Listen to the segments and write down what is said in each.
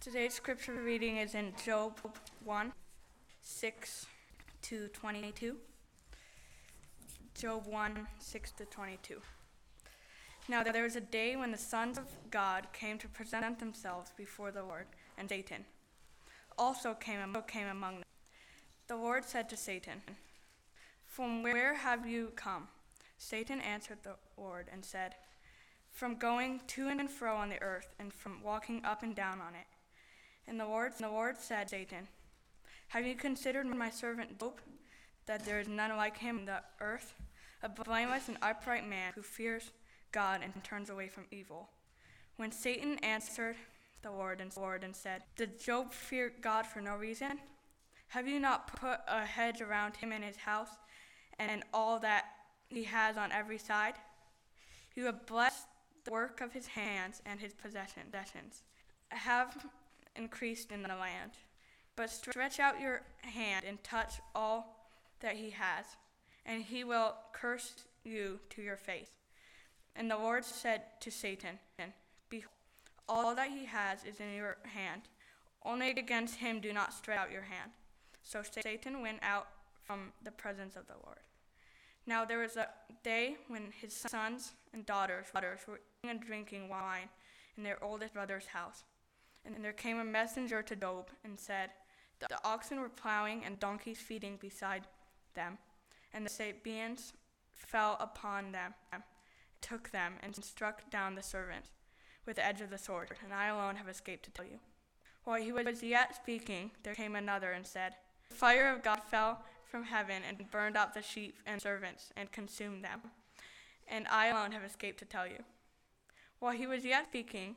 Today's scripture reading is in Job 1 6 to 22. Job 1 6 to 22. Now there was a day when the sons of God came to present themselves before the Lord, and Satan also came, came among them. The Lord said to Satan, From where have you come? Satan answered the Lord and said, From going to and fro on the earth, and from walking up and down on it. And the Lord, and the Lord said Satan, Have you considered my servant Job, that there is none like him in the earth, a blameless and upright man who fears God and turns away from evil? When Satan answered the Lord and, Lord and said, Did Job fear God for no reason? Have you not put a hedge around him and his house and all that he has on every side? You have blessed the work of his hands and his possessions. Have increased in the land. But stretch out your hand and touch all that he has, and he will curse you to your face. And the Lord said to Satan, Behold, all that he has is in your hand. Only against him do not stretch out your hand. So Satan went out from the presence of the Lord. Now there was a day when his sons and daughters, were eating and drinking wine in their oldest brother's house. And there came a messenger to Job and said, The oxen were plowing and donkeys feeding beside them, and the Sabeans fell upon them, took them, and struck down the servants with the edge of the sword, and I alone have escaped to tell you. While he was yet speaking, there came another and said, The fire of God fell from heaven and burned up the sheep and servants and consumed them, and I alone have escaped to tell you. While he was yet speaking,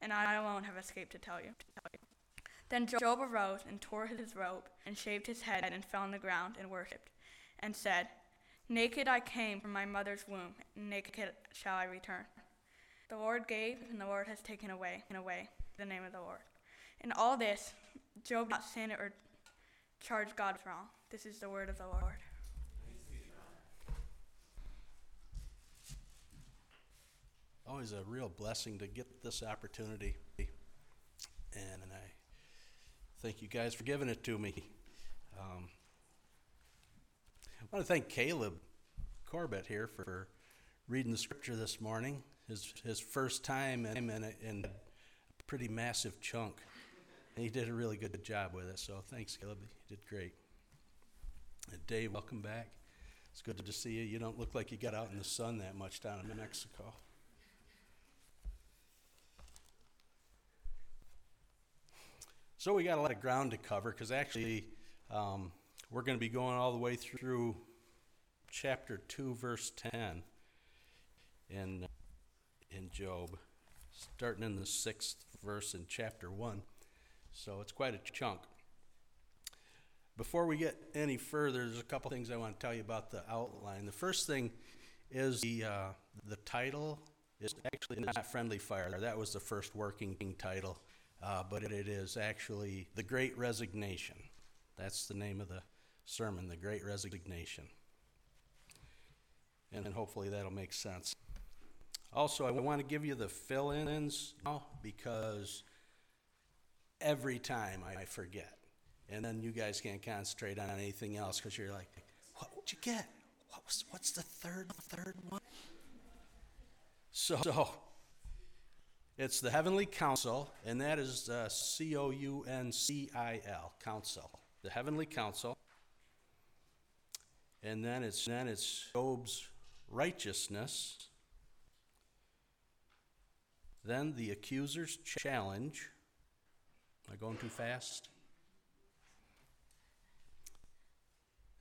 and I alone have escaped to tell you. Then Job arose and tore his robe, and shaved his head, and fell on the ground and worshipped, and said, Naked I came from my mother's womb, naked shall I return. The Lord gave, and the Lord has taken away, and away the name of the Lord. In all this, Job did not sin or charge God wrong. This is the word of the Lord. Always a real blessing to get this opportunity. And, and I thank you guys for giving it to me. Um, I want to thank Caleb Corbett here for reading the scripture this morning. His, his first time in, in, a, in a pretty massive chunk. And he did a really good job with it. So thanks, Caleb. You did great. And Dave, welcome back. It's good to see you. You don't look like you got out in the sun that much down in New Mexico. So we got a lot of ground to cover because actually um, we're going to be going all the way through chapter 2, verse 10 in, in Job, starting in the sixth verse in chapter 1. So it's quite a chunk. Before we get any further, there's a couple things I want to tell you about the outline. The first thing is the, uh, the title is actually not Friendly Fire. That was the first working title uh, but it is actually The Great Resignation. That's the name of the sermon, The Great Resignation. And, hopefully that'll make sense. Also, I want to give you the fill ins because every time I forget. And then you guys can't concentrate on anything else because you're like, what would you get? What was, what's the third, third one? So, so it's the Heavenly Council, and that is uh, C O U N C I L, Council. The Heavenly Council. And then it's then it's Job's righteousness. Then the accuser's challenge. Am I going too fast?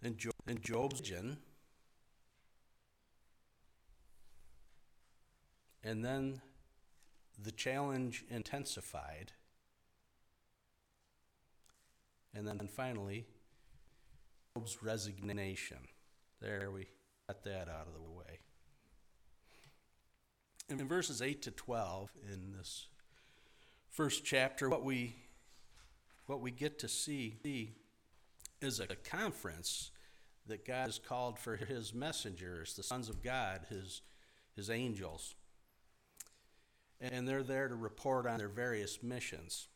And, then Job's gin. And then the challenge intensified, And then finally, Job's resignation. There we got that out of the way. In verses 8 to 12 in this first chapter, what we what we get to see is a conference that God has called for his messengers, the sons of God, his, his angels. And they're there to report on their various missions.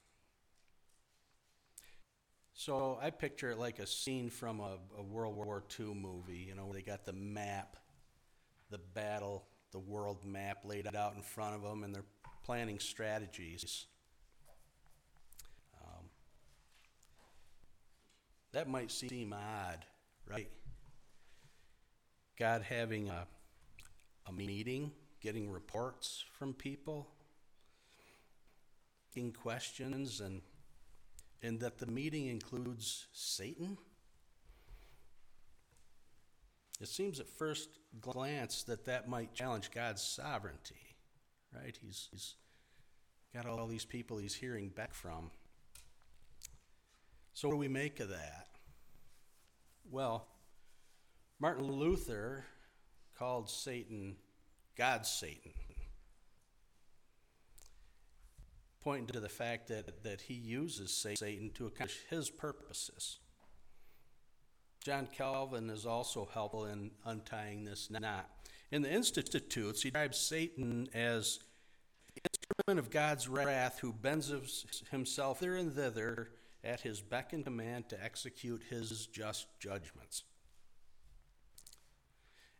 So I picture it like a scene from a, a World War II movie, you know, where they got the map, the battle, the world map laid out in front of them, and they're planning strategies. Um, that might seem odd, right? God having a, a meeting, getting reports from people, asking questions, and, and that the meeting includes Satan? It seems at first glance that that might challenge God's sovereignty, right? He's, he's got all these people he's hearing back from. So, what do we make of that? Well, Martin Luther called Satan God's Satan, pointing to the fact that, that he uses Satan to accomplish his purposes. John Calvin is also helpful in untying this knot. In the Institutes, he describes Satan as the instrument of God's wrath who bends himself hither and thither at his beck and command to execute his just judgments.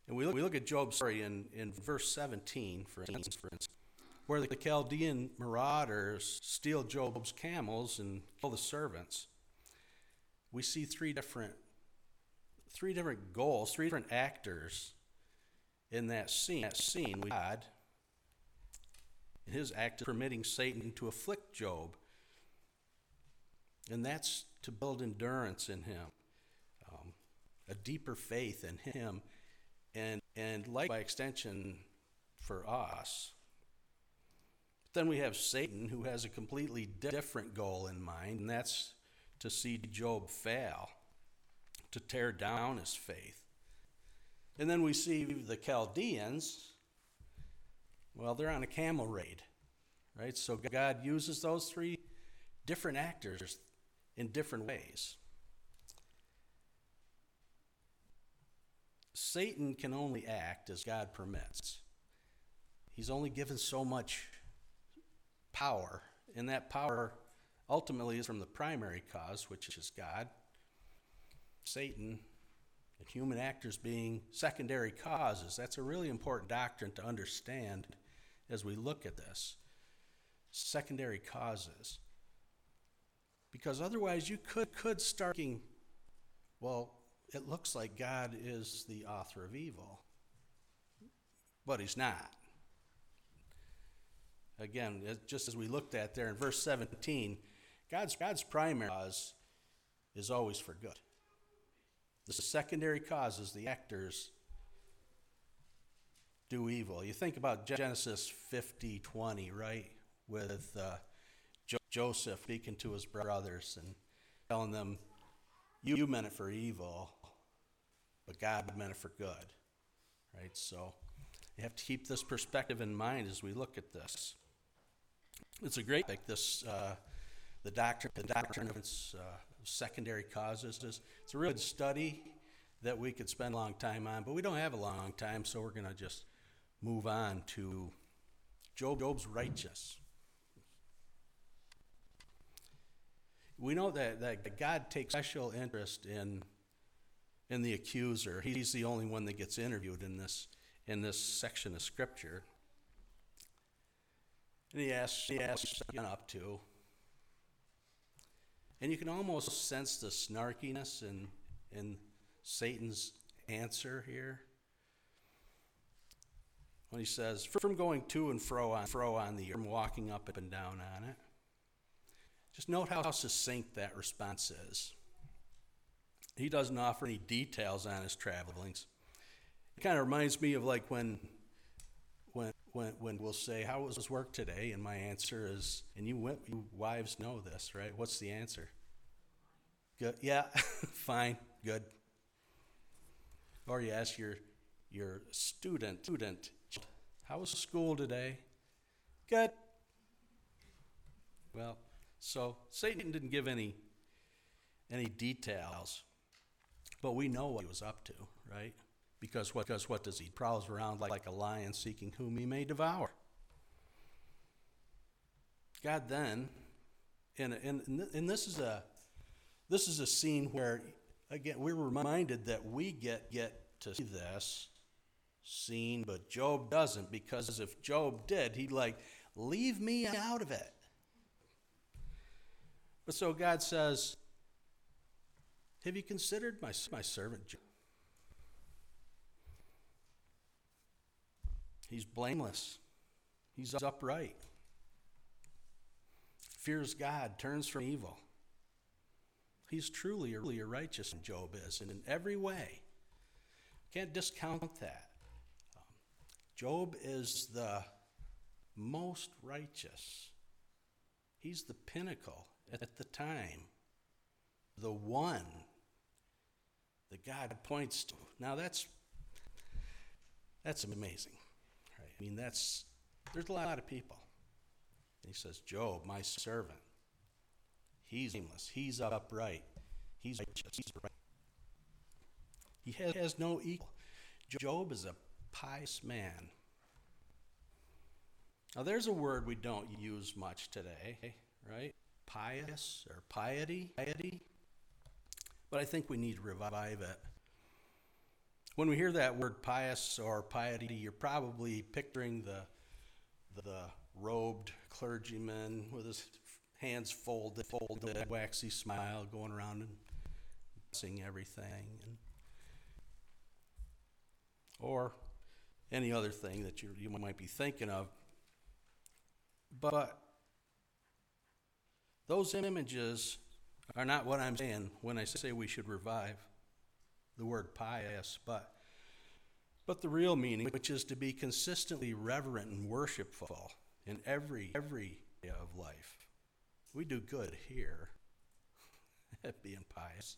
And we look, we look at Job's story in, in verse 17, for instance, where the Chaldean marauders steal Job's camels and kill the servants. We see three different three different goals, three different actors in that scene. That scene, we had his act of permitting Satan to afflict Job and that's to build endurance in Him, um, a deeper faith in Him, and, and like by extension for us. Then we have Satan, who has a completely different goal in mind, and that's to see Job fail, to tear down his faith. And then we see the Chaldeans, well, they're on a camel raid, right? So God uses those three different actors in different ways. Satan can only act as God permits. He's only given so much power, and that power ultimately is from the primary cause, which is God. Satan and human actors being secondary causes. That's a really important doctrine to understand as we look at this. Secondary causes. Because otherwise, you could, could start thinking, well, it looks like God is the author of evil. But he's not. Again, just as we looked at there in verse 17, God's, God's primary cause is always for good. The secondary causes, the actors, do evil. You think about Genesis 50 20, right? With uh, jo- Joseph speaking to his brothers and telling them, you, you meant it for evil, but God meant it for good. Right? So you have to keep this perspective in mind as we look at this. It's a great like this uh, the doctrine the doctrine of its uh, secondary causes it's a really good study that we could spend a long time on, but we don't have a long time, so we're going to just move on to Job, Job's righteous. we know that, that God takes special interest in, in the accuser. He's the only one that gets interviewed in this, in this section of Scripture. And he asks, he asks up to. And you can almost sense the snarkiness in, in Satan's answer here. When he says, from going to and fro on, fro on the earth, from walking up and down on it. Just note how succinct that response is. He doesn't offer any details on his travelings. It kind of reminds me of like when, when, when, when we'll say, How was work today? And my answer is, and you, went you wives know this, right? What's the answer? Good. Yeah, fine, good. Or you ask your your student, student, how was school today? Good. Well, so Satan didn't give any any details, but we know what he was up to, right? Because what, because what does he prowls around like, like a lion seeking whom he may devour? God then, and, and, and this is a this is a scene where again we're reminded that we get get to see this scene, but Job doesn't because if Job did, he'd like leave me out of it. But so God says, Have you considered my, my servant Job? He's blameless, he's upright, fears God, turns from evil. He's truly a righteous, Job is, and in every way. Can't discount that. Job is the most righteous. He's the pinnacle at the time, the one that God points to. Now that's that's amazing. I mean that's there's a lot of people. And he says, Job, my servant, he's blameless, he's upright, he's righteous, he's right. He has, has no equal. Job is a pious man. Now, there's a word we don't use much today, right? pious or piety, piety. But I think we need to revive it. When we hear that word pious or piety, you're probably picturing the, the robed clergyman with his hands folded, folded, waxy smile, going around and blessing everything, and, or any other thing that you you might be thinking of. But those images are not what I'm saying when I say we should revive the word pious, but but the real meaning, which is to be consistently reverent and worshipful in every every area of life. We do good here at being pious.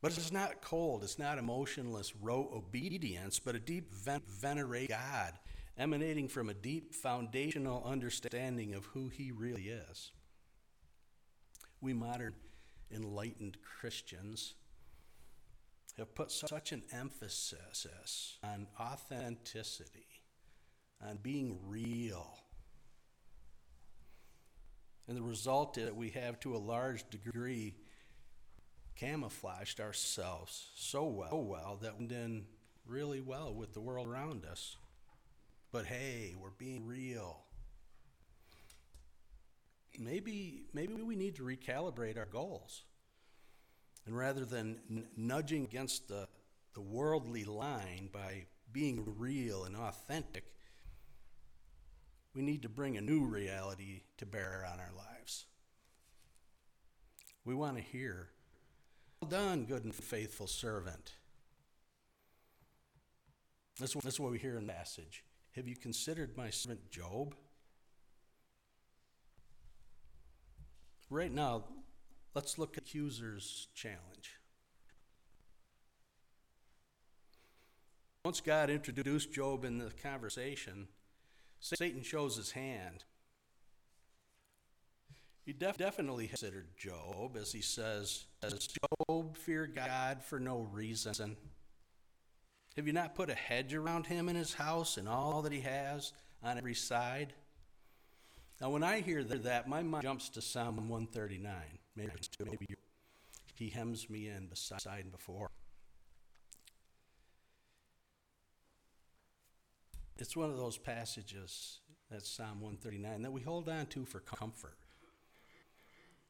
But it's not cold, it's not emotionless rote obedience, but a deep ven- venerate God emanating from a deep foundational understanding of who he really is. We modern enlightened Christians have put such an emphasis on authenticity, on being real. And the result is that we have, to a large degree, camouflaged ourselves so well, so well that we did really well with the world around us. But hey, we're being real. Maybe, maybe we need to recalibrate our goals. And rather than n- nudging against the, the worldly line by being real and authentic, we need to bring a new reality to bear on our lives. We want to hear, Well done, good and faithful servant. That's, that's what we hear in the passage. Have you considered my servant Job? Right now, let's look at accuser's challenge. Once God introduced Job in the conversation, Satan shows his hand. He def- definitely considered Job, as he says, Does Job fear God for no reason? Have you not put a hedge around him and his house and all that he has on every side? Now, when I hear that, my mind jumps to Psalm 139. Maybe, maybe he hems me in beside and before. It's one of those passages, that's Psalm 139, that we hold on to for comfort.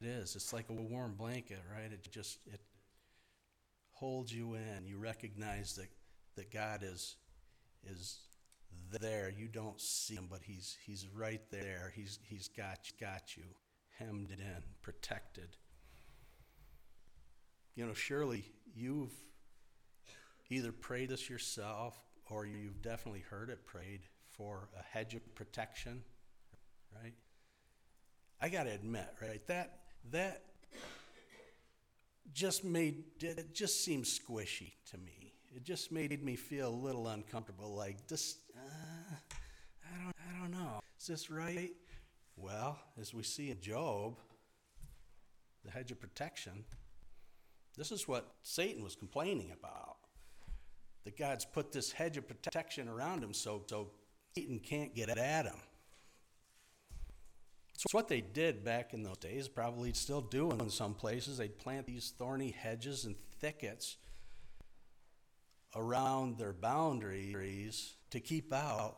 It is. It's like a warm blanket, right? It just it holds you in. You recognize that that God is is there. You don't see him, but he's he's right there. He's he's got got you hemmed in, protected. You know, surely you've either prayed this yourself or you've definitely heard it prayed for a hedge of protection, right? I got to admit, right? That that just made it just seemed squishy to me. It just made me feel a little uncomfortable. Like this, uh, I don't, I don't know. Is this right? Well, as we see in Job, the hedge of protection. This is what Satan was complaining about. That God's put this hedge of protection around him so, so Satan can't get at him. So it's what they did back in those days, probably still do in some places. They'd plant these thorny hedges and thickets around their boundaries to keep out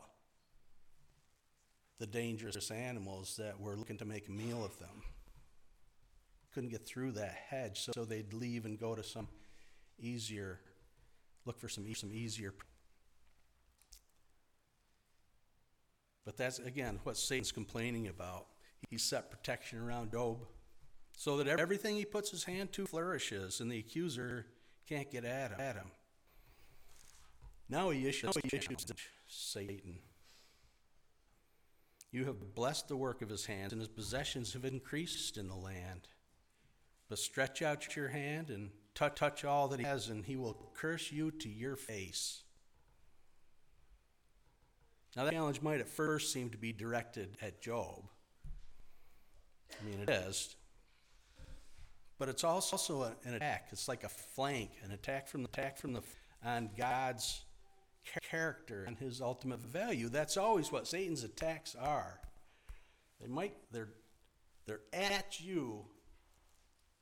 the dangerous animals that were looking to make a meal of them. Couldn't get through that hedge, so they'd leave and go to some easier, look for some, some easier. But that's, again, what Satan's complaining about. He set protection around Job so that everything he puts his hand to flourishes and the accuser can't get at him. Now he issues, Satan. You have blessed the work of his hands, and his possessions have increased in the land. But stretch out your hand and touch, touch all that he has, and he will curse you to your face. Now, that challenge might at first seem to be directed at Job. I mean, it is. But it's also an attack. It's like a flank, an attack from the attack from the on God's character and his ultimate value. That's always what Satan's attacks are. They might they're they're at you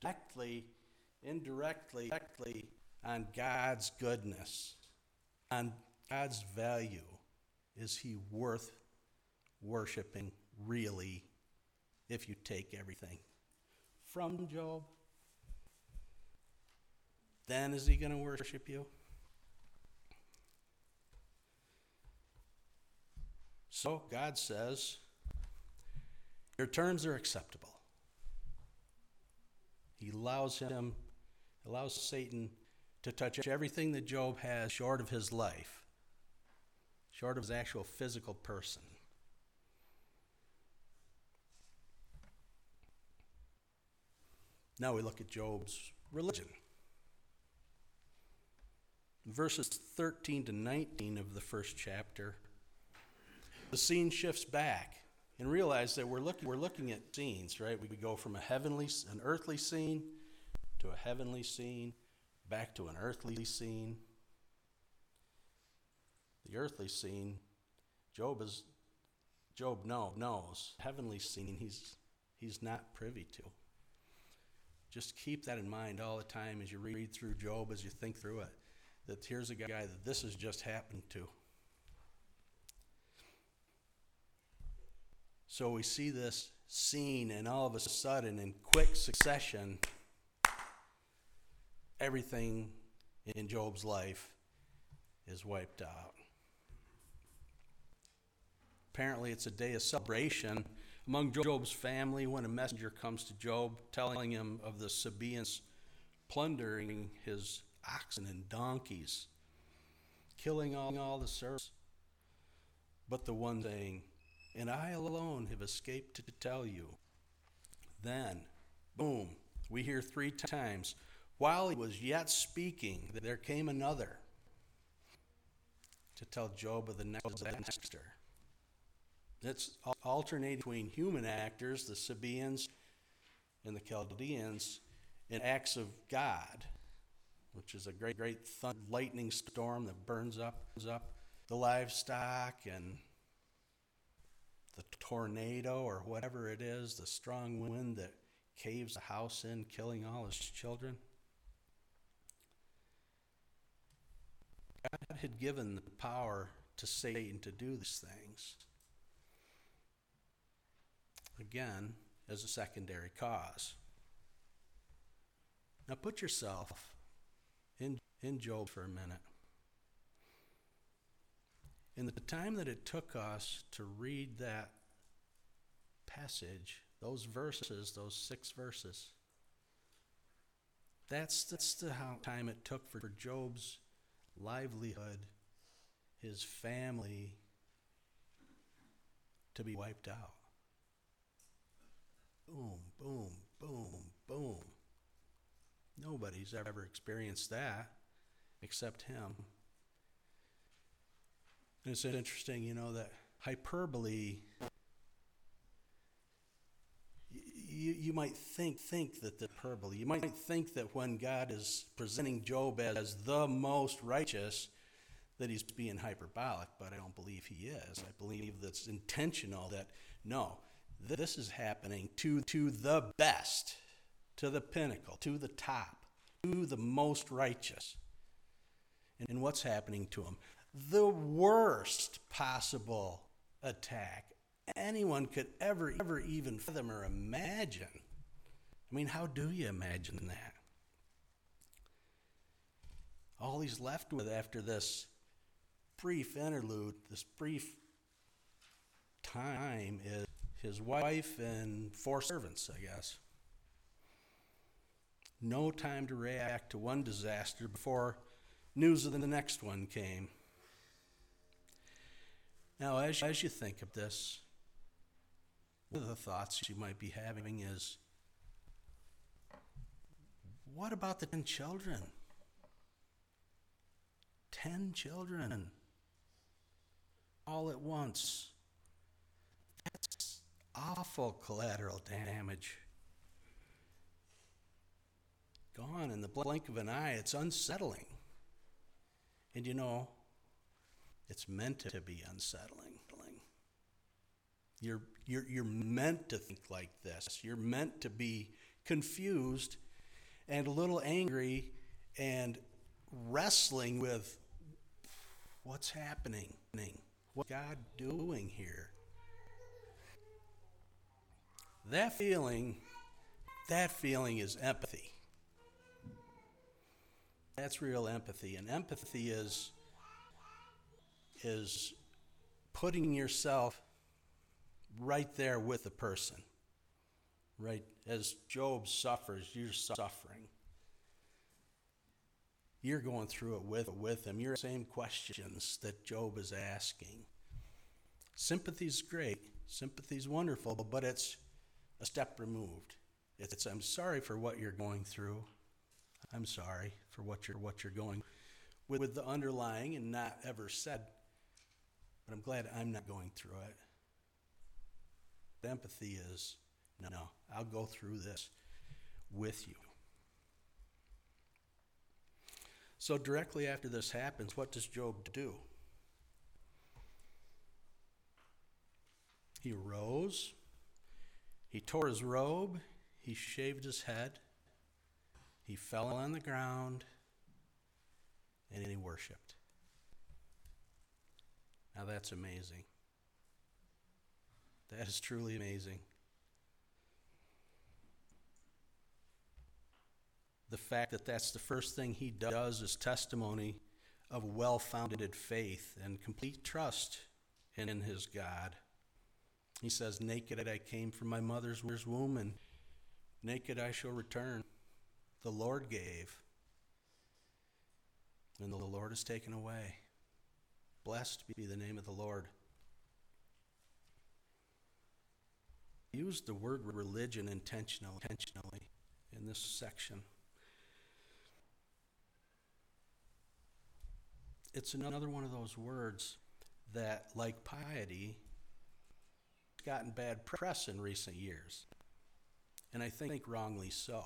directly, indirectly, directly on God's goodness, on God's value. Is he worth worshiping really if you take everything from Job? Then is he going to worship you? So God says, Your terms are acceptable. He allows him, allows Satan to touch everything that Job has short of his life, short of his actual physical person. Now we look at Job's religion. Verses 13 to 19 of the first chapter the scene shifts back and realize that we're looking, we're looking at scenes, right? We go from a heavenly, an earthly scene to a heavenly scene, back to an earthly scene. The earthly scene, Job is, Job no, knows. Heavenly scene, he's, he's not privy to. Just keep that in mind all the time as you read through Job, as you think through it, that here's a guy that this has just happened to. So we see this scene, and all of a sudden, in quick succession, everything in Job's life is wiped out. Apparently, it's a day of celebration among Job's family when a messenger comes to Job telling him of the Sabaeans plundering his oxen and donkeys, killing all, the servants, but the one saying, and I alone have escaped to tell you. Then, boom, we hear three times, while he was yet speaking, there came another to tell Job of the next disaster. It's alternating between human actors, the Sabaeans and the Chaldeans, and acts of God, which is a great, great lightning storm that burns up, burns up the livestock and the tornado or whatever it is, the strong wind that caves the house in, killing all his children. God had given the power to Satan to do these things. Again, as a secondary cause. Now put yourself in, in Job for a minute. And the time that it took us to read that passage, those verses, those six verses, that's, that's the how, time it took for, for Job's livelihood, his family, to be wiped out. Boom, boom, boom, boom. Nobody's ever experienced that except him. And it's interesting, you know, that hyperbole you, you might think think that the hyperbole you might think that when God is presenting Job as the most righteous that he's being hyperbolic, but I don't believe he is. I believe that's intentional that no, this is happening to to the best, to the pinnacle, to the top, to the most righteous. And what's happening to him? The worst possible attack anyone could ever, ever even fathom or imagine. I mean, how do you imagine that? All he's left with after this brief interlude, this brief time, is his wife and four servants, I guess. No time to react to one disaster before news of the next one came. Now, as, as you think of this, one of the thoughts you might be having is what about the 10 children? 10 children all at once. That's awful collateral damage. Gone in the blink of an eye. It's unsettling. And you know, it's meant to be unsettling. You're, you're, you're meant to think like this. You're meant to be confused and a little angry and wrestling with what's happening? What's God doing here? That feeling, that feeling is empathy. That's real empathy. And empathy is, is putting yourself right there with the person. Right? As Job suffers, you're suffering. You're going through it with, with him. You're the same questions that Job is asking. Sympathy's great. Sympathy's wonderful, but it's a step removed. It's I'm sorry for what you're going through. I'm sorry for what you're what you're going with, with the underlying and not ever said, but I'm glad I'm not going through it. Empathy is no, no, I'll go through this with you. So, directly after this happens, what does Job do? He rose, he tore his robe, he shaved his head, he fell on the ground, and he worshiped. Now, that's amazing. That is truly amazing. The fact that that's the first thing he does is testimony of well founded faith and complete trust in his God. He says, Naked I came from my mother's womb, and naked I shall return. The Lord gave, and the Lord has taken away. Blessed be the name of the Lord. used the word religion intentional, intentionally in this section. It's another one of those words that, like piety, has gotten bad press in recent years. And I think wrongly so.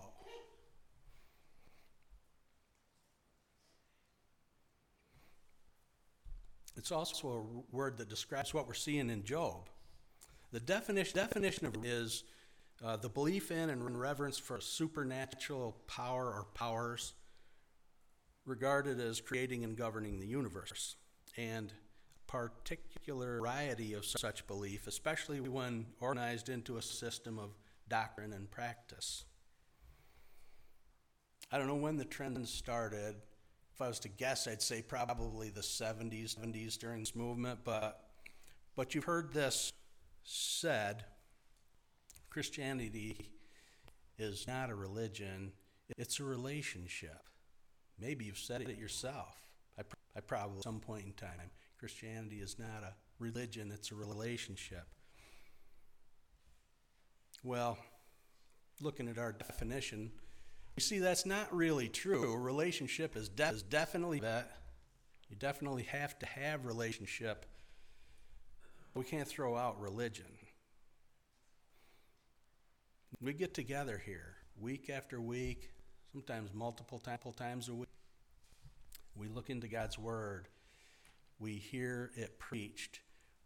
It's also a word that describes what we're seeing in Job. The definition, definition of is uh, the belief in and reverence for supernatural power or powers regarded as creating and governing the universe. And particular variety of such belief, especially when organized into a system of doctrine and practice. I don't know when the trend started. If I was to guess, I'd say probably the 70s, 70s during this movement, but but you've heard this said Christianity is not a religion, it's a relationship. Maybe you've said it yourself. I, I probably at some point in time. Christianity is not a religion, it's a relationship. Well, looking at our definition, You see, that's not really true. A relationship is, de- is definitely that. You definitely have to have relationship. We can't throw out religion. We get together here week after week, sometimes multiple times a week. We look into God's Word. We hear it preached.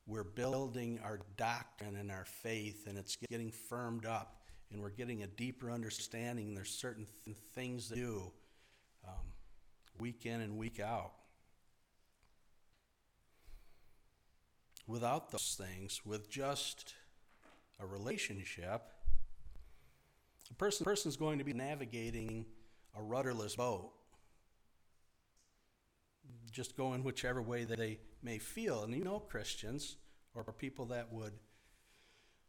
We're building our doctrine and our faith, and it's getting firmed up, and we're getting a deeper understanding. There's certain th- things that do um, week in and week out. Without those things, with just a relationship, a person person's going to be navigating a rudderless boat, just going whichever way that they may feel. And you know, Christians or people that would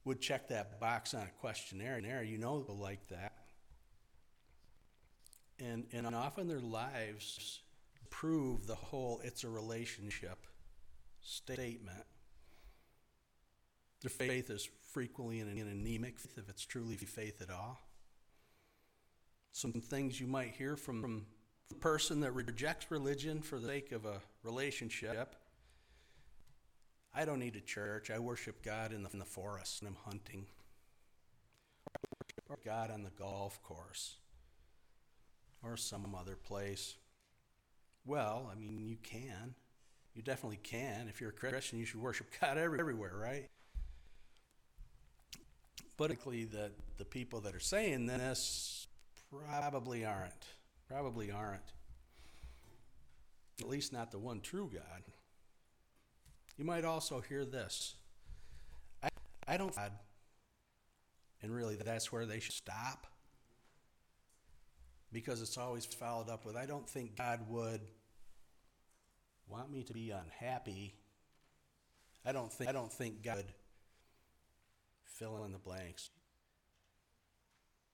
would check that box on a questionnaire, There, you know, people like that. And and often their lives prove the whole "it's a relationship" statement. Their faith is frequently an anemic faith, if it's truly faith at all. Some things you might hear from, from a person that rejects religion for the sake of a relationship. I don't need a church. I worship God in the, in the forest and I'm hunting. Or God on the golf course. Or some other place. Well, I mean, you can. You definitely can. If you're a Christian, you should worship God everywhere, right? But the, the people that are saying this probably aren't. Probably aren't. At least not the one true God. You might also hear this. I, I don't God. And really that's where they should stop. Because it's always followed up with I don't think God would want me to be unhappy. I don't think I don't think God would fill in the blanks.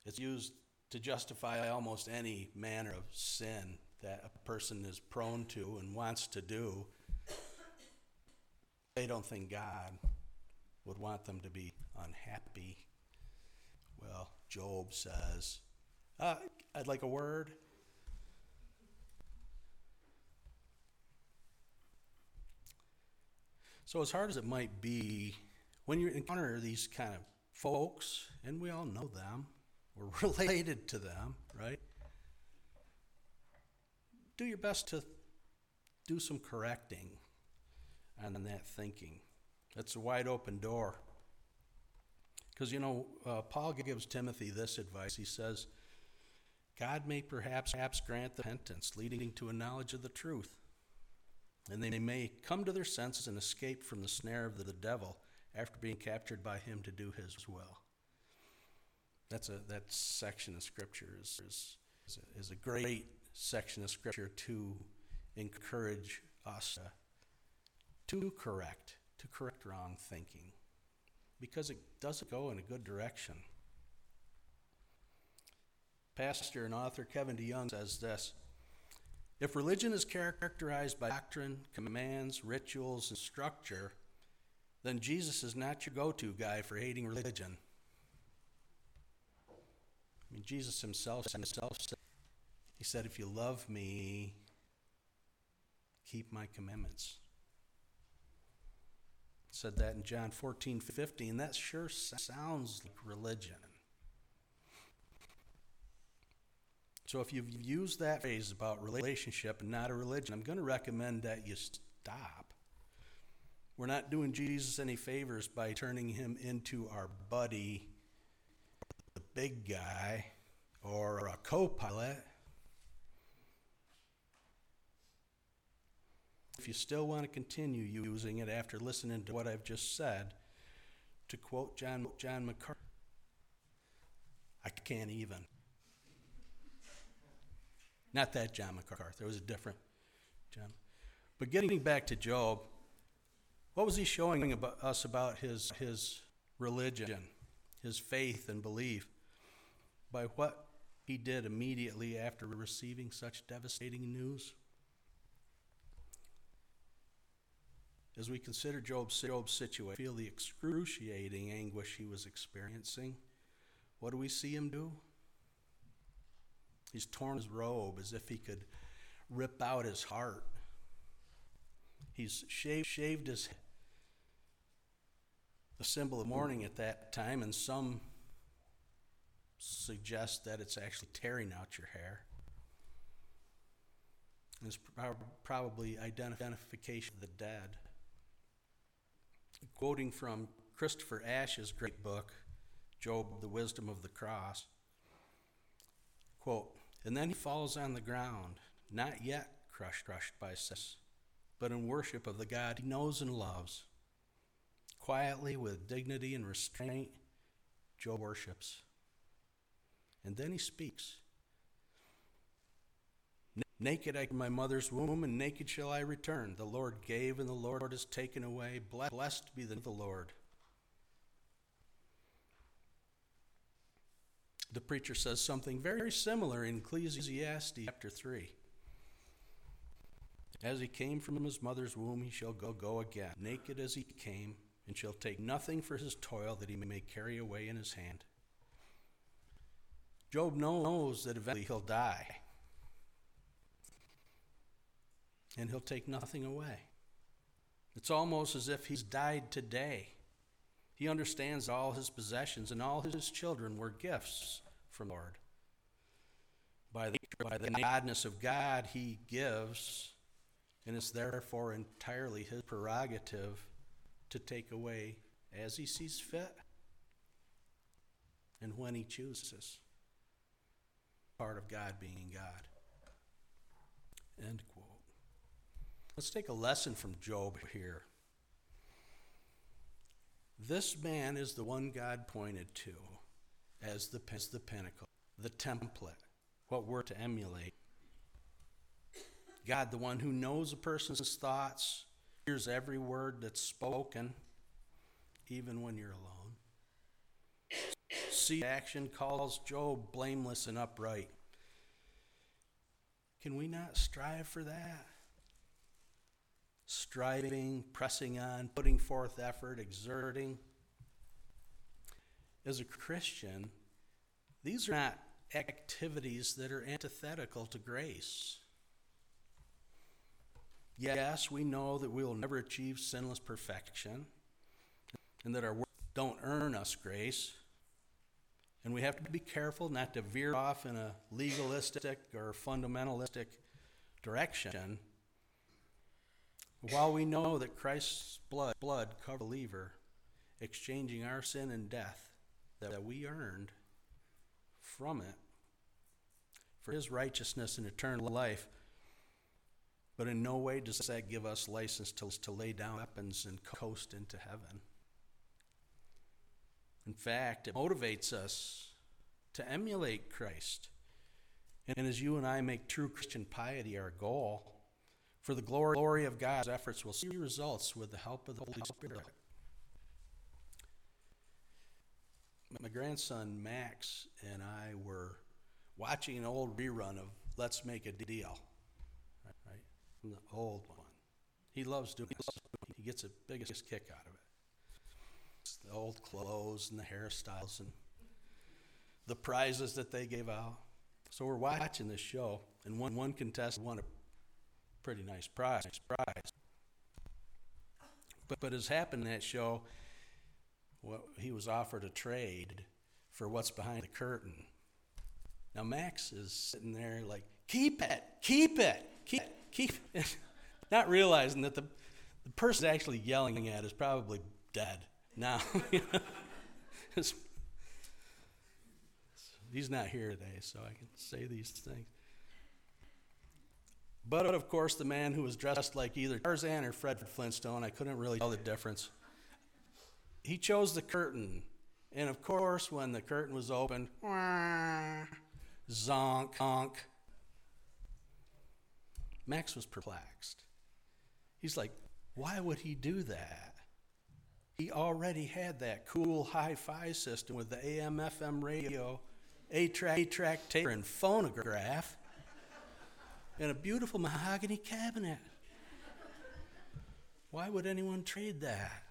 It's used to justify almost any manner of sin that a person is prone to and wants to do. They don't think God would want them to be unhappy. Well, Job says, uh, I'd like a word. So, as hard as it might be, when you encounter these kind of folks, and we all know them, we're related to them, right? Do your best to do some correcting on that thinking. That's a wide open door. Because, you know, uh, Paul gives Timothy this advice. He says, God may perhaps, perhaps grant the repentance, leading to a knowledge of the truth. And they may come to their senses and escape from the snare of the devil after being captured by him to do his will. That's a that section of scripture is is, is, a, is a great section of scripture to encourage us to correct to correct wrong thinking because it doesn't go in a good direction. Pastor and author Kevin DeYoung says this If religion is characterized by doctrine, commands, rituals, and structure, then Jesus is not your go to guy for hating religion. I mean, Jesus himself, himself said, He said, If you love me, keep my commandments. Said that in John 14, 15. That sure sounds like religion. So if you've used that phrase about relationship and not a religion, I'm going to recommend that you stop. We're not doing Jesus any favors by turning him into our buddy the big guy or a co pilot, if you still want to continue using it after listening to what I've just said, to quote John, John MacArthur, I can't even. Not that John MacArthur, it was a different John. But getting back to Job, what was he showing about us about his, his religion, his faith and belief? by what he did immediately after receiving such devastating news? As we consider Job's, Job's situation, feel the excruciating anguish he was experiencing, what do we see him do? He's torn his robe as if he could rip out his heart. He's shaved, shaved his head. The symbol of mourning at that time, and some suggest that it's actually tearing out your hair. It's probably identification of the dead. Quoting from Christopher Ash's great book, Job, The Wisdom of the Cross, quote, and then he falls on the ground, not yet crushed, crushed by sin, but in worship of the God he knows and loves. Quietly, with dignity and restraint, Job worships. And then he speaks. Naked I my mother's womb, and naked shall I return. The Lord gave, and the Lord has taken away. Blessed be the Lord. The preacher says something very similar in Ecclesiastes chapter 3. As he came from his mother's womb, he shall go, go again, naked as he came, and shall take nothing for his toil that he may carry away in his hand. Job knows that eventually he'll die, and he'll take nothing away. It's almost as if he's died today. He understands all his possessions and all his children were gifts from the Lord. By the, by the godness of God, he gives, and it's therefore entirely his prerogative to take away as he sees fit and when he chooses. Part of God being God. End quote. Let's take a lesson from Job here. This man is the one God pointed to as the, as the pinnacle, the template, what we're to emulate. God, the one who knows a person's thoughts, hears every word that's spoken, even when you're alone. See action calls Job blameless and upright. Can we not strive for that? Striving, pressing on, putting forth effort, exerting. As a Christian, these are not activities that are antithetical to grace. Yes, we know that we will never achieve sinless perfection and that our works don't earn us grace. And we have to be careful not to veer off in a legalistic or fundamentalistic direction. While we know that Christ's blood, blood covered the believer, exchanging our sin and death that we earned from it for his righteousness and eternal life, but in no way does that give us license to, to lay down weapons and coast into heaven. In fact, it motivates us to emulate Christ. And as you and I make true Christian piety our goal, for the glory of God's efforts will see results with the help of the Holy Spirit. My grandson Max and I were watching an old rerun of Let's Make a Deal from the old one. He loves doing it. He gets the biggest kick out of it. It's the old clothes and the hairstyles and the prizes that they gave out. So we're watching this show, and one, one contestant won a pretty nice prize. prize. But, but as happened in that show, well, he was offered a trade for what's behind the curtain. Now Max is sitting there like, keep it, keep it, keep it keep it. not realizing that the, the person actually yelling at is probably dead now. he's not here today, so I can say these things. But of course, the man who was dressed like either Tarzan or Fred Flintstone, I couldn't really tell the difference. He chose the curtain. And of course, when the curtain was opened, zonk, honk, Max was perplexed. He's like, why would he do that? He already had that cool hi fi system with the AM FM radio, 8 track, track tape, and phonograph, and a beautiful mahogany cabinet. Why would anyone trade that?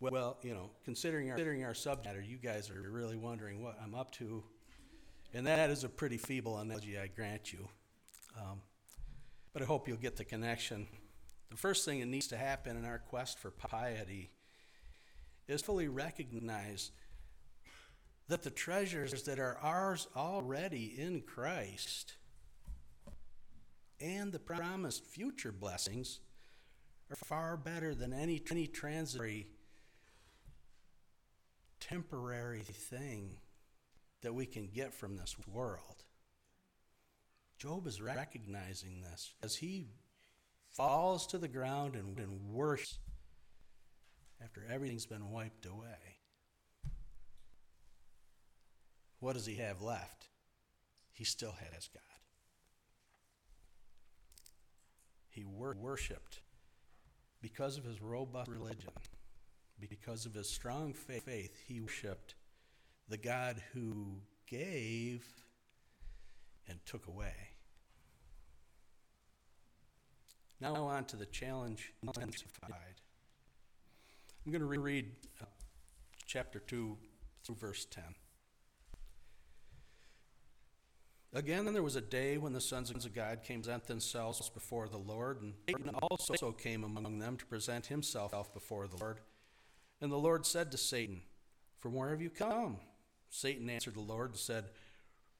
Well, you know, considering our, considering our subject matter, you guys are really wondering what I'm up to. And that is a pretty feeble analogy, I grant you. Um, but I hope you'll get the connection. The first thing that needs to happen in our quest for piety is fully recognize that the treasures that are ours already in Christ and the promised future blessings are far better than any, any transitory, temporary thing that we can get from this world. Job is recognizing this as he falls to the ground and, and worships after everything's been wiped away. What does he have left? He still had his God. He wor- worshiped because of his robust religion, because of his strong faith, he worshiped the God who gave and took away. Now on to the challenge intensified. I'm going to reread uh, chapter 2 through verse 10. Again, there was a day when the sons of God came to present themselves before the Lord, and Satan also came among them to present himself before the Lord. And the Lord said to Satan, From where have you come? Satan answered the Lord and said,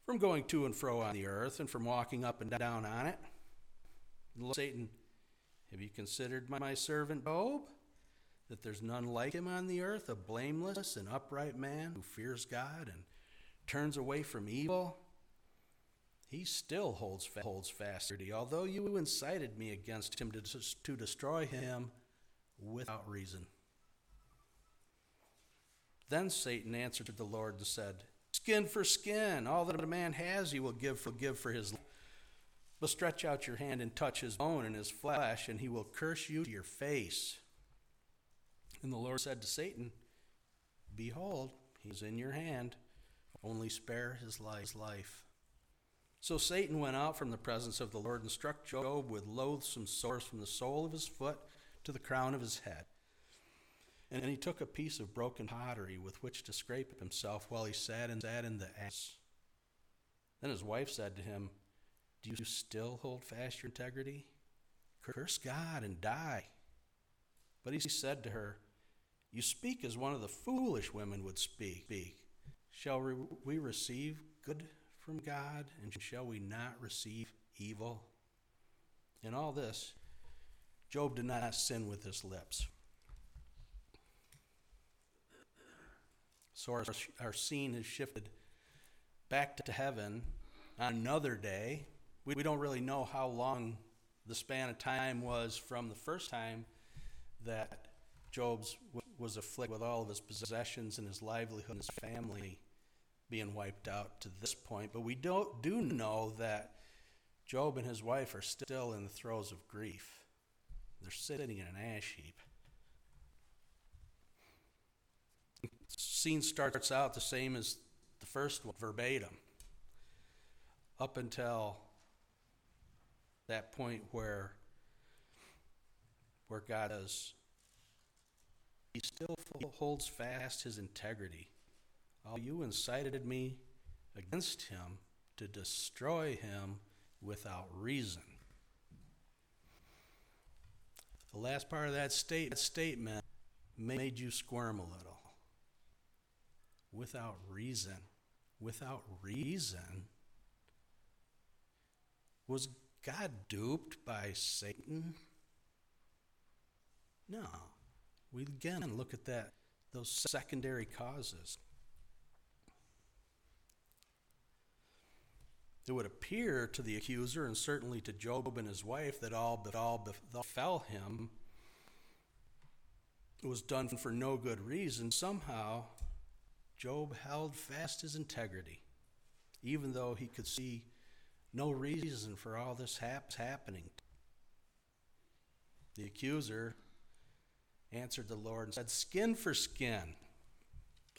From going to and fro on the earth, and from walking up and down on it. Satan, have you considered my servant Job? That there's none like him on the earth, a blameless and upright man who fears God and turns away from evil? He still holds, fa- holds fast. Although you incited me against him to, to destroy him without reason. Then Satan answered to the Lord and said, Skin for skin, all that a man has he will give for, give for his life. But stretch out your hand and touch his bone and his flesh, and he will curse you to your face. And the Lord said to Satan, Behold, he is in your hand, only spare his life. So Satan went out from the presence of the Lord and struck Job with loathsome sores from the sole of his foot to the crown of his head. And he took a piece of broken pottery with which to scrape himself while he sat and sat in the ass. Then his wife said to him, Do you still hold fast your integrity? Curse God and die. But he said to her, You speak as one of the foolish women would speak. Shall we receive good from God, and shall we not receive evil? In all this, Job did not sin with his lips. So our, our scene has shifted back to heaven on another day. We, we don't really know how long the span of time was from the first time that Job's was afflicted with all of his possessions and his livelihood and his family being wiped out to this point, but we don't, do know that Job and his wife are still in the throes of grief. They're sitting in an ash heap. The scene starts out the same as the first one, verbatim, up until that point where where God is he still holds fast his integrity Oh, you incited me against him to destroy him without reason. The last part of that state, statement made you squirm a little. Without reason. Without reason. Was God duped by Satan? No. We again look at that those secondary causes. It would appear to the accuser and certainly to Job and his wife that all, befell him was done for no good reason. Somehow, Job held fast his integrity, even though he could see no reason for all this hap- happening. The accuser answered the Lord and said, Skin for skin.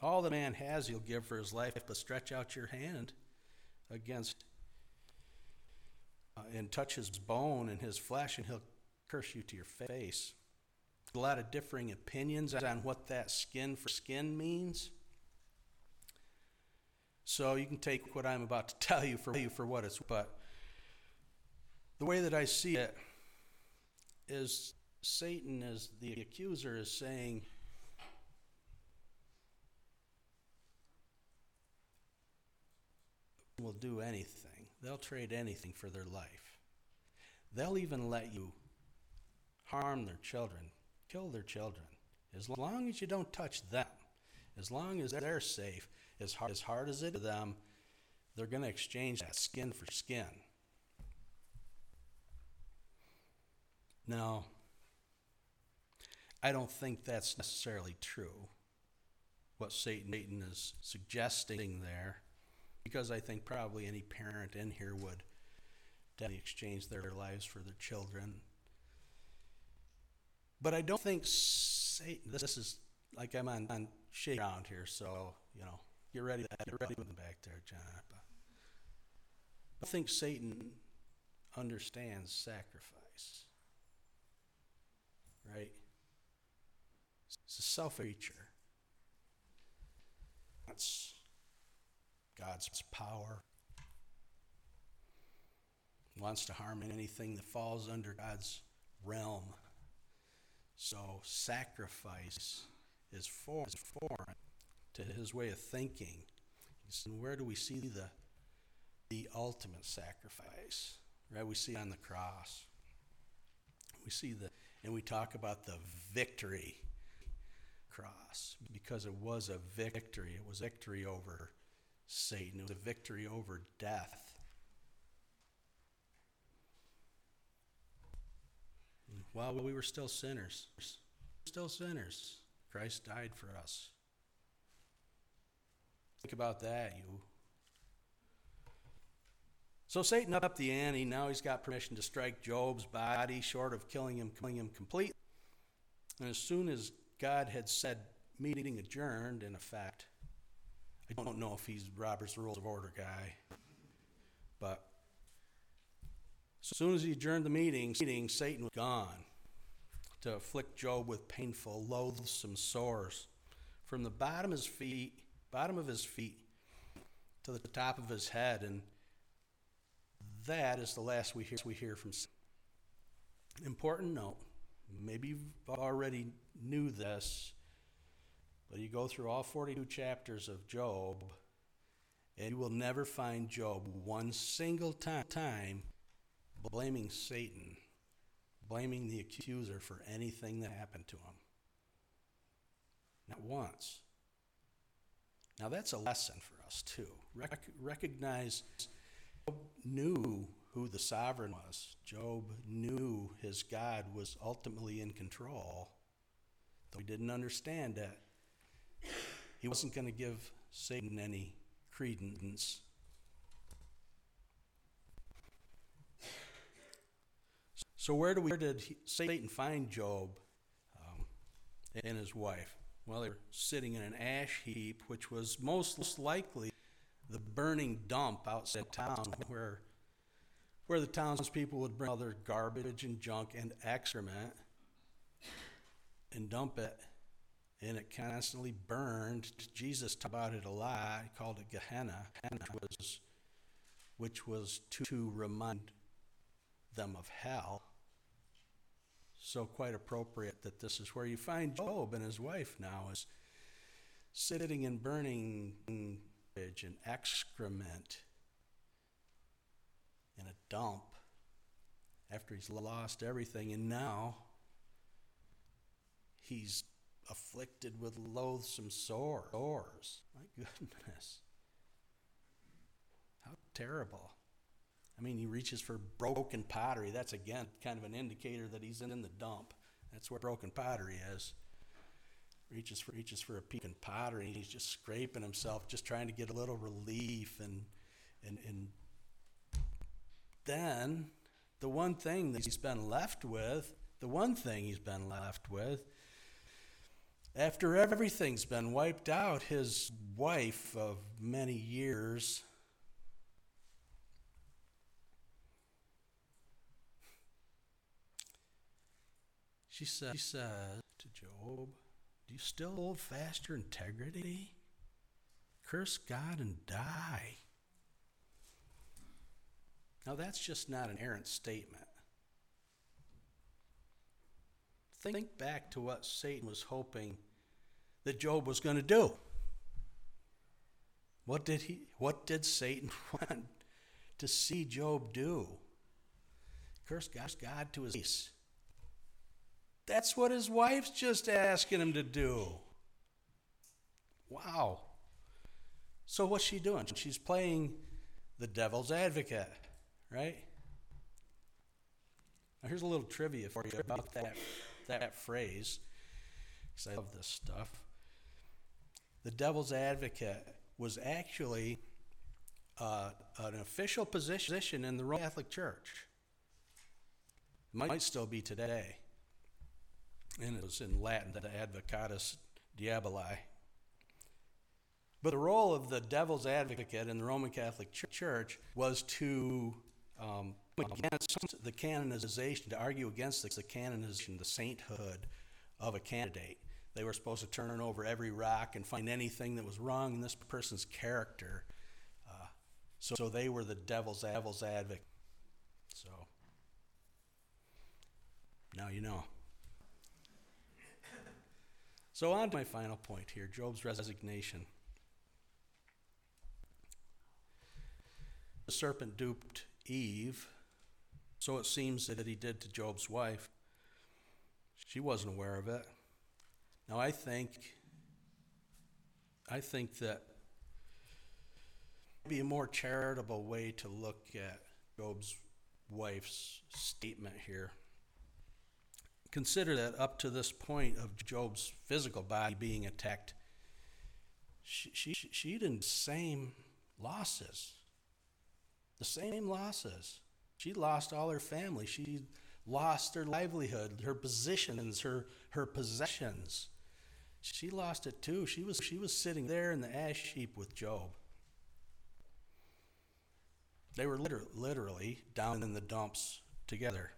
All the man has he'll give for his life, but stretch out your hand against uh, and touch his bone and his flesh, and he'll curse you to your face. a lot of differing opinions on what that skin for skin means. So you can take what I'm about to tell you for you for what it's worth. but the way that I see it is Satan is the accuser is saying will do anything. They'll trade anything for their life. They'll even let you harm their children, kill their children, as long as you don't touch them, as long as they're safe, as hard as, hard as it is to them, they're going to exchange that skin for skin. Now, I don't think that's necessarily true, what Satan, Satan is suggesting there, because I think probably any parent in here would definitely exchange their lives for their children. But I don't think Satan, this is like I'm on, on shake ground here, so, you know, get ready, get ready back there, John. But I think Satan understands sacrifice, right? It's a self creature. That's God's power. Wants to harm anything that falls under God's realm. So sacrifice is foreign, to his way of thinking. And where do we see the the ultimate sacrifice? Right? We see on the cross. We see the and we talk about the victory cross because it was a victory. It was victory over Satan. It was a victory over death. While we were still sinners, still sinners, Christ died for us. Think about that, you. So Satan upped the ante. Now he's got permission to strike Job's body, short of killing him, killing him completely. And as soon as God had said meeting adjourned, in effect, I don't know if he's Robert's Rules of Order guy, but as soon as he adjourned the meeting, Satan was gone to afflict Job with painful, loathsome sores from the bottom of his feet, bottom of his feet to the top of his head, and that is the last we hear, we hear from. Important note: maybe you've already knew this, but you go through all 42 chapters of Job, and you will never find Job one single time blaming Satan, blaming the accuser for anything that happened to him. Not once. Now that's a lesson for us too. Rec- recognize Job knew who the sovereign was. Job knew his God was ultimately in control. Though he didn't understand it, he wasn't going to give Satan any credence. So where do we? Where did he, Satan find Job um, and his wife? Well, they were sitting in an ash heap, which was most likely the burning dump outside town, where where the townspeople would bring all their garbage and junk and excrement and dump it, and it constantly burned. Jesus talked about it a lot. He called it Gehenna, which was, which was to, remind them of hell. So quite appropriate that this is where you find Job and his wife now is sitting in burning and excrement in a dump after he's lost everything, and now he's afflicted with loathsome sores. My goodness. How terrible. I mean, he reaches for broken pottery. That's again kind of an indicator that he's in the dump. That's where broken pottery is. Reaches for reaches for a piece of pottery. He's just scraping himself, just trying to get a little relief. And and and then the one thing that he's been left with, the one thing he's been left with, after everything's been wiped out, his wife of many years She says, she says to Job, Do you still hold fast your integrity? Curse God and die. Now, that's just not an errant statement. Think back to what Satan was hoping that Job was going to do. What did he what did Satan want to see Job do? Curse God to his face. That's what his wife's just asking him to do. Wow. So what's she doing? She's playing the devil's advocate, right? Now here's a little trivia for you about that that phrase because I love this stuff. The devil's advocate was actually uh, an official position in the Roman Catholic Church. Might still be today. And it was in Latin, the advocatus diaboli. But the role of the devil's advocate in the Roman Catholic Church was to um, against the canonization, to argue against the canonization, the sainthood of a candidate. They were supposed to turn over every rock and find anything that was wrong in this person's character. Uh, so, so they were the devil's, devil's advocate. So now you know. So on to my final point here Job's resignation. The serpent duped Eve so it seems that he did to Job's wife. She wasn't aware of it. Now I think I think that be a more charitable way to look at Job's wife's statement here. Consider that up to this point of Job's physical body being attacked, she, she, she didn't same losses. The same losses. She lost all her family. She lost her livelihood, her positions, her, her possessions. She lost it too. She was, she was sitting there in the ash heap with Job. They were liter- literally down in the dumps together.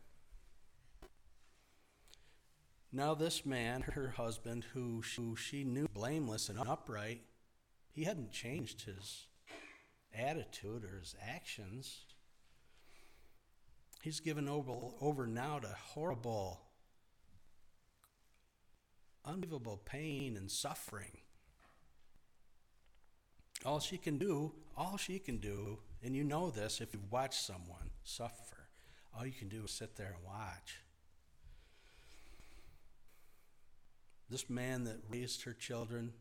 Now, this man, her husband, who she, who she knew blameless and upright, he hadn't changed his attitude or his actions. He's given over, over now to horrible, unbelievable pain and suffering. All she can do, all she can do, and you know this if you've watched someone suffer, all you can do is sit there and watch. This man that raised her children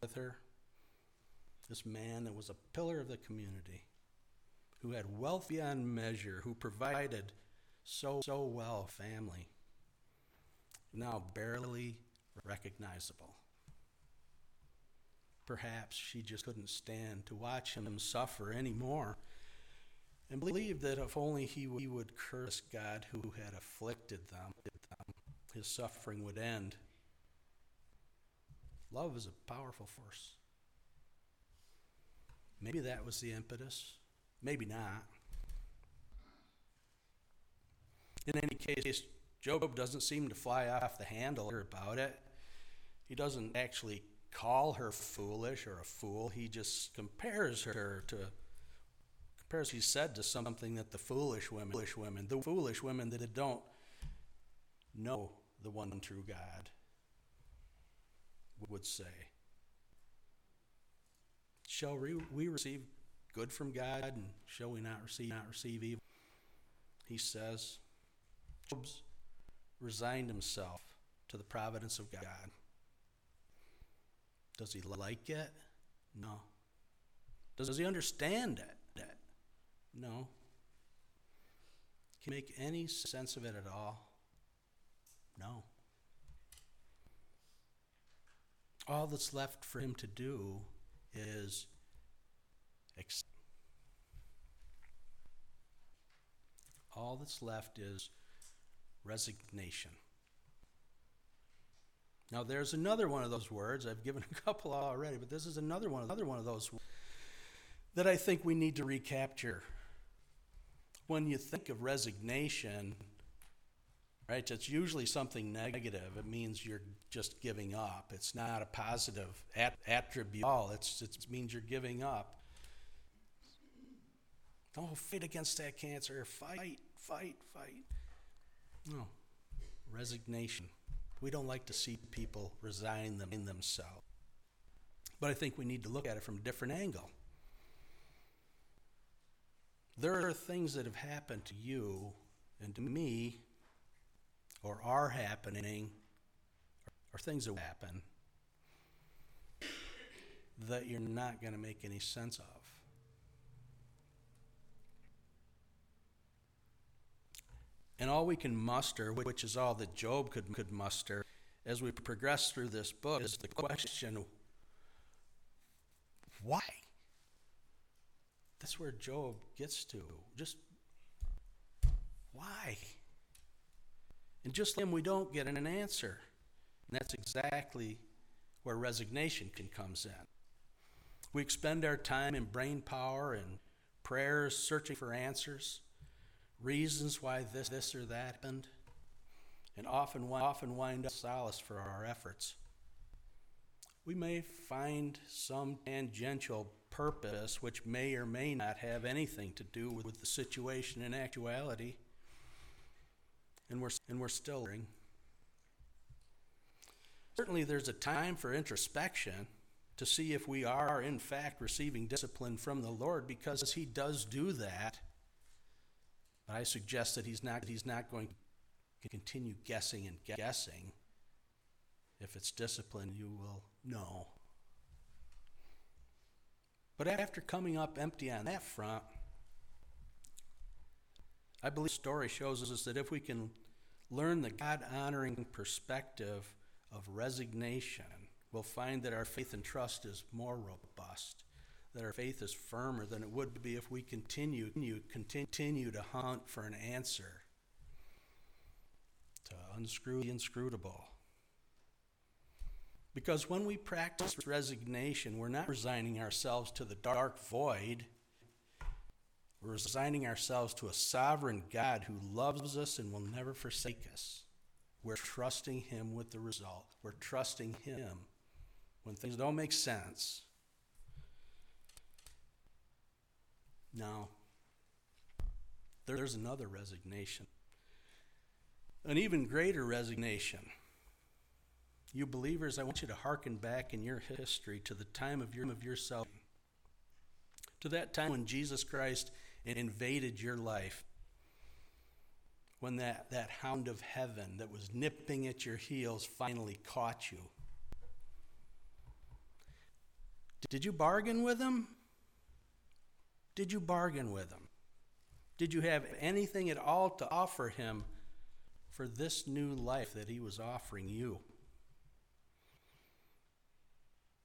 with her, this man that was a pillar of the community, who had wealth beyond measure, who provided so, so well family, now barely recognizable. Perhaps she just couldn't stand to watch him suffer anymore and believed that if only he would curse God who had afflicted them, his suffering would end. Love is a powerful force. Maybe that was the impetus. Maybe not. In any case, Job doesn't seem to fly off the handle about it. He doesn't actually call her foolish or a fool. He just compares her to compares he said to something that the foolish women, foolish women, the foolish women that don't know the one true God would say. Shall we receive good from God, and shall we not receive not receive evil? He says, Job's resigned himself to the providence of God. Does he like it? No. Does he understand it? No. Can make any sense of it at all? No. All that's left for him to do is all that's left is resignation. Now, there's another one of those words. I've given a couple already, but this is another one, another one of those that I think we need to recapture. When you think of resignation, right? It's usually something negative. It means you're just giving up. It's not a positive at- attribute. All it's it means you're giving up. Don't fight against that cancer. Fight, fight, fight. No, resignation. We don't like to see people resign them in themselves. But I think we need to look at it from a different angle. There are things that have happened to you and to me, or are happening, or things that happen, that you're not going to make any sense of. And all we can muster, which is all that Job could, could muster, as we progress through this book, is the question why? That's where Job gets to. Just why? And just then we don't get an answer. And that's exactly where resignation can comes in. We expend our time and brain power and prayers searching for answers, reasons why this, this or that happened, and often, often wind up solace for our efforts. We may find some tangential purpose which may or may not have anything to do with the situation in actuality, and we're, and we're still learning. Certainly, there's a time for introspection to see if we are, in fact, receiving discipline from the Lord because He does do that. But I suggest that He's not, he's not going to continue guessing and guessing. If it's discipline, you will know. But after coming up empty on that front, I believe the story shows us that if we can learn the God honoring perspective of resignation, we'll find that our faith and trust is more robust, that our faith is firmer than it would be if we continue, continue to hunt for an answer, to unscrew the inscrutable. Because when we practice resignation, we're not resigning ourselves to the dark void. We're resigning ourselves to a sovereign God who loves us and will never forsake us. We're trusting Him with the result. We're trusting Him when things don't make sense. Now, there's another resignation, an even greater resignation. You believers, I want you to hearken back in your history to the time of your, of your salvation, to that time when Jesus Christ invaded your life, when that, that hound of heaven that was nipping at your heels finally caught you. Did you bargain with him? Did you bargain with him? Did you have anything at all to offer him for this new life that he was offering you?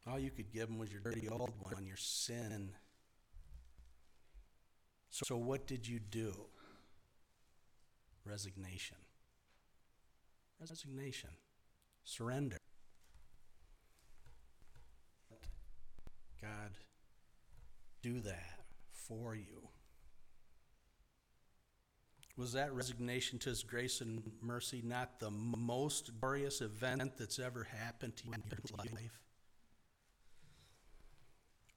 All you could give him was your dirty old one, your sin. So, what did you do? Resignation. Resignation. Surrender. Let God do that for you. Was that resignation to His grace and mercy not the most glorious event that's ever happened to you in your life?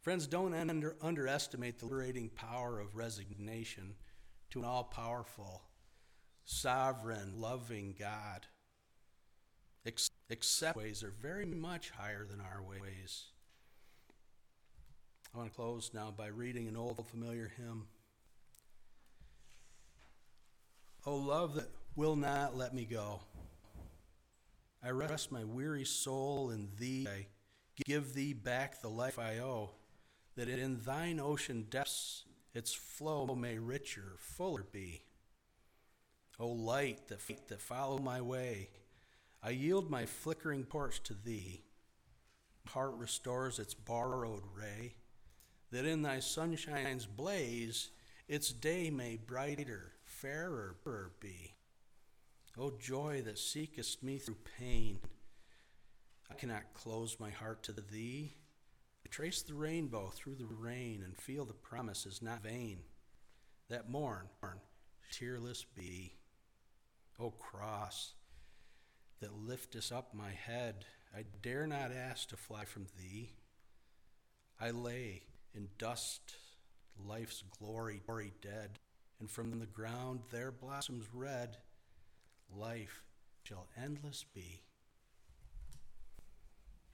Friends, don't under, underestimate the liberating power of resignation to an all powerful, sovereign, loving God. Except ways are very much higher than our ways. I want to close now by reading an old familiar hymn. Oh, love that will not let me go. I rest my weary soul in thee. I give thee back the life I owe that in thine ocean depths its flow may richer, fuller be. O light that, that follow my way, I yield my flickering torch to thee. Heart restores its borrowed ray, that in thy sunshine's blaze its day may brighter, fairer be. O joy that seekest me through pain, I cannot close my heart to thee. I trace the rainbow through the rain and feel the promise is not vain. That morn, tearless be. O cross, that liftest up my head, I dare not ask to fly from thee. I lay in dust, life's glory, glory dead, and from the ground there blossoms red, life shall endless be.